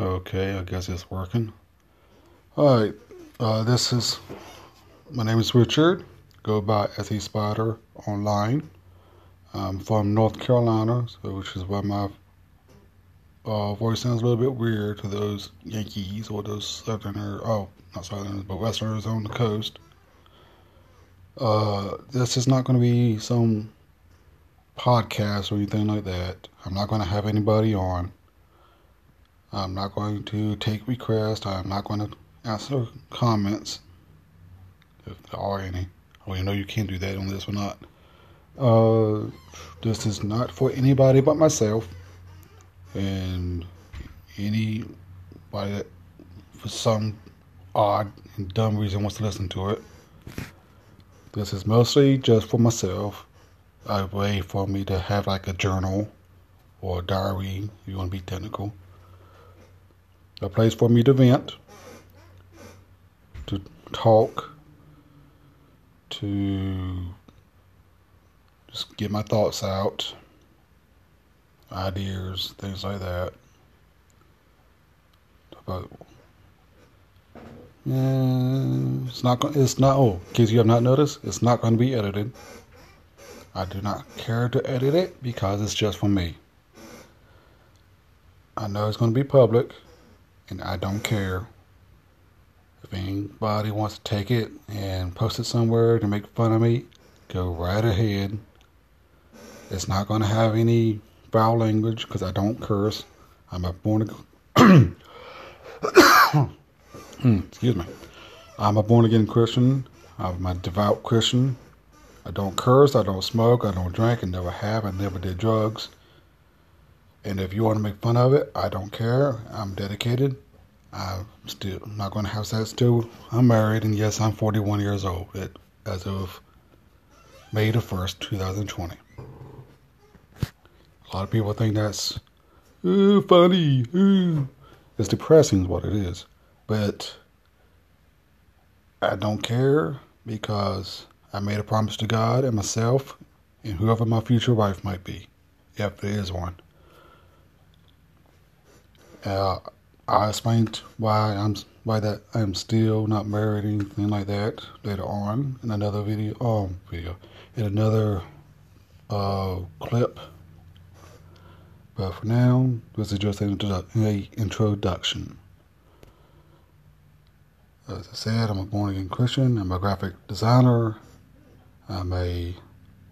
Okay, I guess it's working. All right, uh, this is my name is Richard. Go by SE Spider online. I'm from North Carolina, so which is why my uh, voice sounds a little bit weird to those Yankees or those Southerners. Oh, not Southerners, but Westerners on the coast. Uh, this is not going to be some podcast or anything like that. I'm not going to have anybody on. I'm not going to take requests. I'm not going to answer comments if there are any. Well, you know you can't do that on this or not. Uh, this is not for anybody but myself and anybody that for some odd and dumb reason wants to listen to it. This is mostly just for myself. A way for me to have like a journal or a diary, if you want to be technical a place for me to vent, to talk, to just get my thoughts out, ideas, things like that. But it's not. It's not. Oh, in case you have not noticed, it's not going to be edited. I do not care to edit it because it's just for me. I know it's going to be public and I don't care. If anybody wants to take it and post it somewhere to make fun of me, go right ahead. It's not going to have any foul language because I don't curse. I'm a born again. Excuse me. I'm a born again Christian. I'm a devout Christian. I don't curse. I don't smoke. I don't drink. I never have. I never did drugs. And if you want to make fun of it, I don't care. I'm dedicated. I'm still not going to have sex still. I'm married, and yes, I'm 41 years old it, as of May the 1st, 2020. A lot of people think that's ooh, funny. Ooh. It's depressing, is what it is. But I don't care because I made a promise to God and myself and whoever my future wife might be, if there is one. Uh, I explained why I'm why that I'm still not married anything like that later on in another video um video in another uh clip. But for now, this is just an introduction. As I said, I'm a born again Christian. I'm a graphic designer. I'm a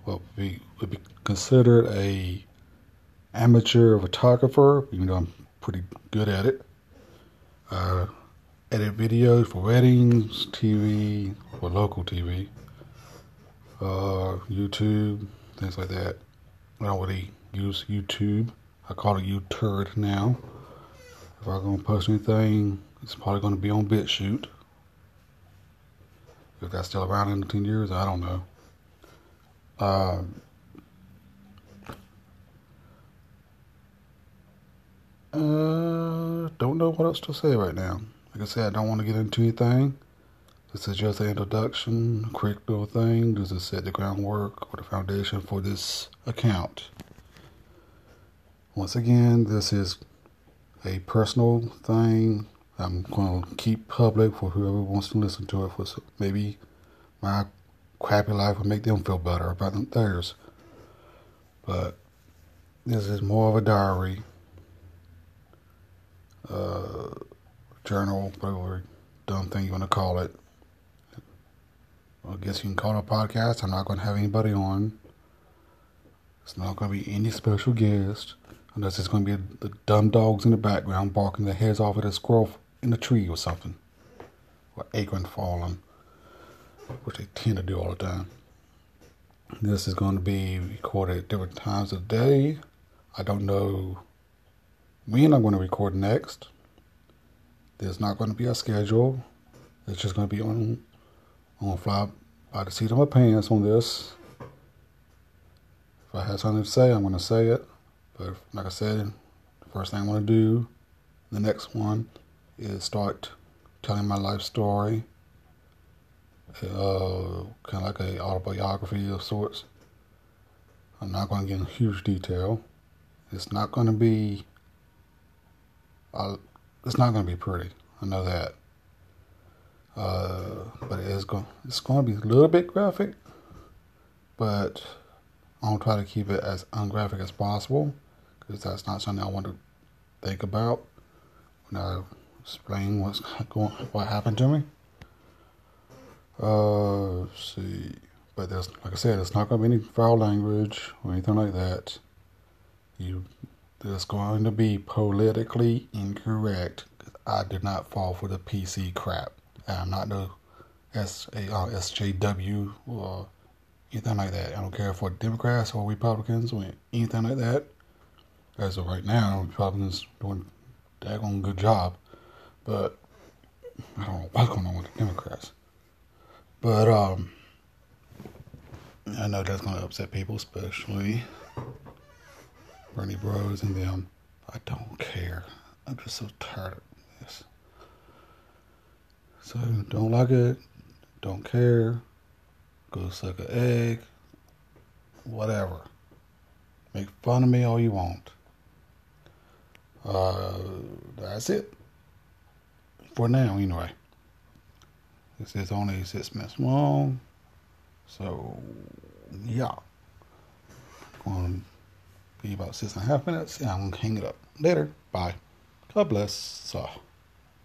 what would be, would be considered a amateur photographer, even though I'm pretty good at it. Uh, edit videos for weddings, TV, for local TV, uh, YouTube, things like that. I don't really use YouTube. I call it YouTube now. If I'm gonna post anything, it's probably gonna be on BitChute. If that's still around in 10 years, I don't know. Uh, Uh, don't know what else to say right now. Like I said, I don't want to get into anything. This is just an introduction, a quick little thing. This is set the groundwork or the foundation for this account. Once again, this is a personal thing. I'm going to keep public for whoever wants to listen to it. For maybe my crappy life will make them feel better about theirs. But this is more of a diary uh, journal, whatever dumb thing you want to call it. I guess you can call it a podcast. I'm not going to have anybody on. It's not going to be any special guest unless it's going to be the dumb dogs in the background barking their heads off at a squirrel in a tree or something, or acorn falling, which they tend to do all the time. This is going to be recorded at different times of the day. I don't know when I'm going to record next. There's not going to be a schedule. It's just going to be on on fly by the seat of my pants on this. If I have something to say, I'm going to say it. But like I said, the first thing I'm going to do, the next one, is start telling my life story. Uh, kind of like a autobiography of sorts. I'm not going to get in huge detail. It's not going to be it's not going to be pretty. I know that. Uh, but it is going. It's going to be a little bit graphic, but I'll try to keep it as ungraphic as possible because that's not something I want to think about when I explain what's going, what happened to me. Uh, see, but there's like I said, it's not going to be any foul language or anything like that. You, there's going to be politically incorrect. I did not fall for the PC crap. I'm not the S A R S J W or anything like that. I don't care for Democrats or Republicans or anything like that. As of right now, Republicans doing a daggone good job, but I don't know what's going on with the Democrats. But um, I know that's going to upset people, especially Bernie Bros and them. I don't care. I'm just so tired of this. So don't like it, don't care, go suck an egg, whatever. Make fun of me all you want. Uh, that's it. For now, anyway. This is only six minutes long. So, yeah. To be about six and a half minutes, and I'm going to hang it up. Later. Bye. God bless. So.